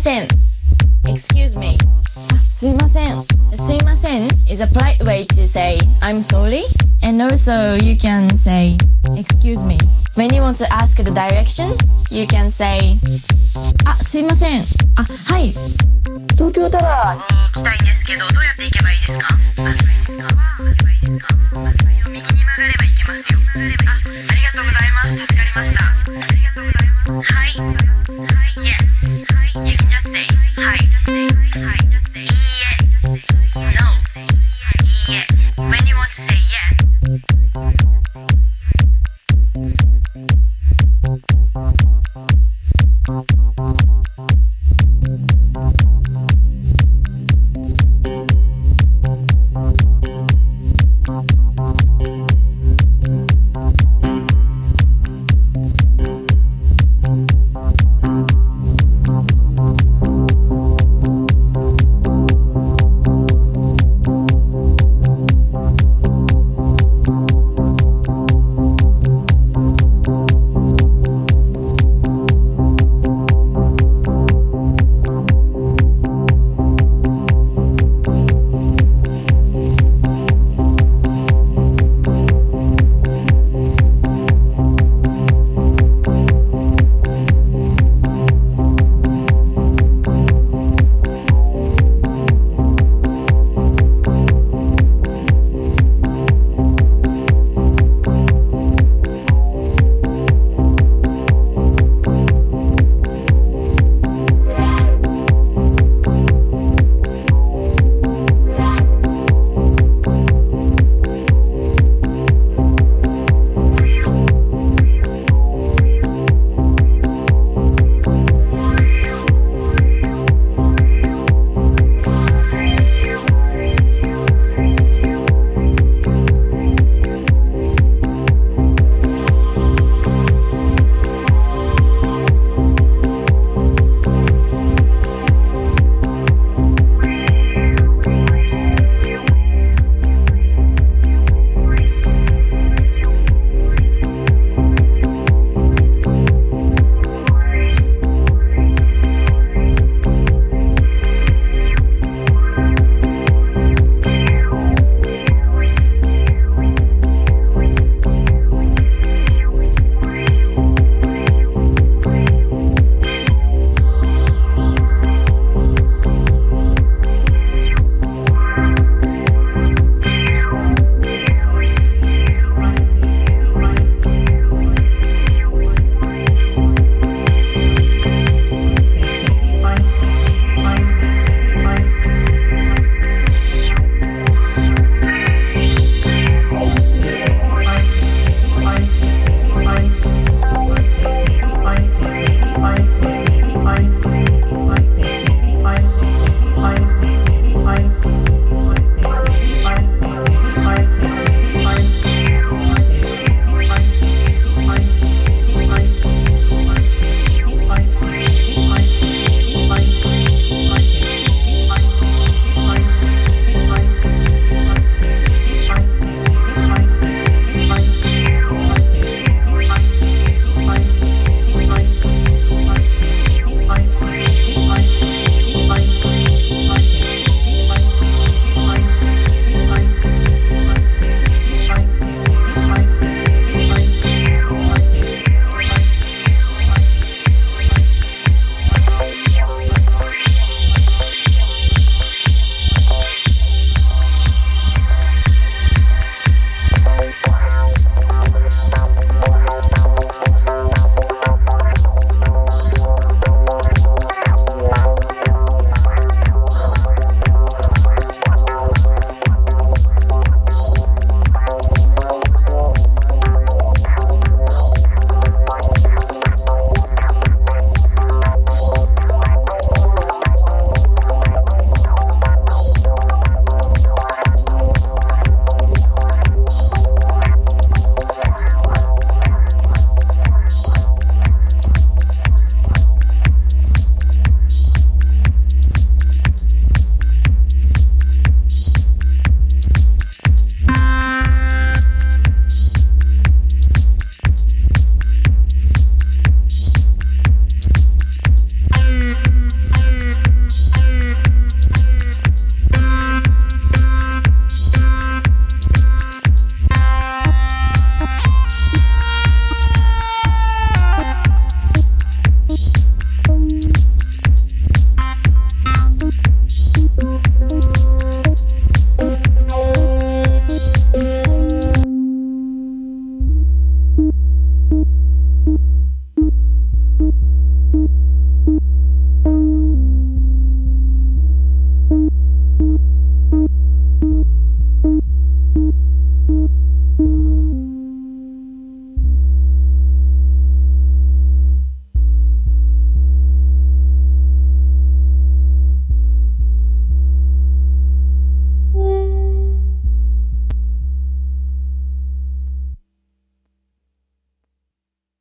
せん Excuse me すいませんすいません is a polite way to say I'm sorry and also you can say excuse me when you want to ask the direction you can say あすいませんあはい東京タワーに行きたいんですけどどうやって行けばいいですか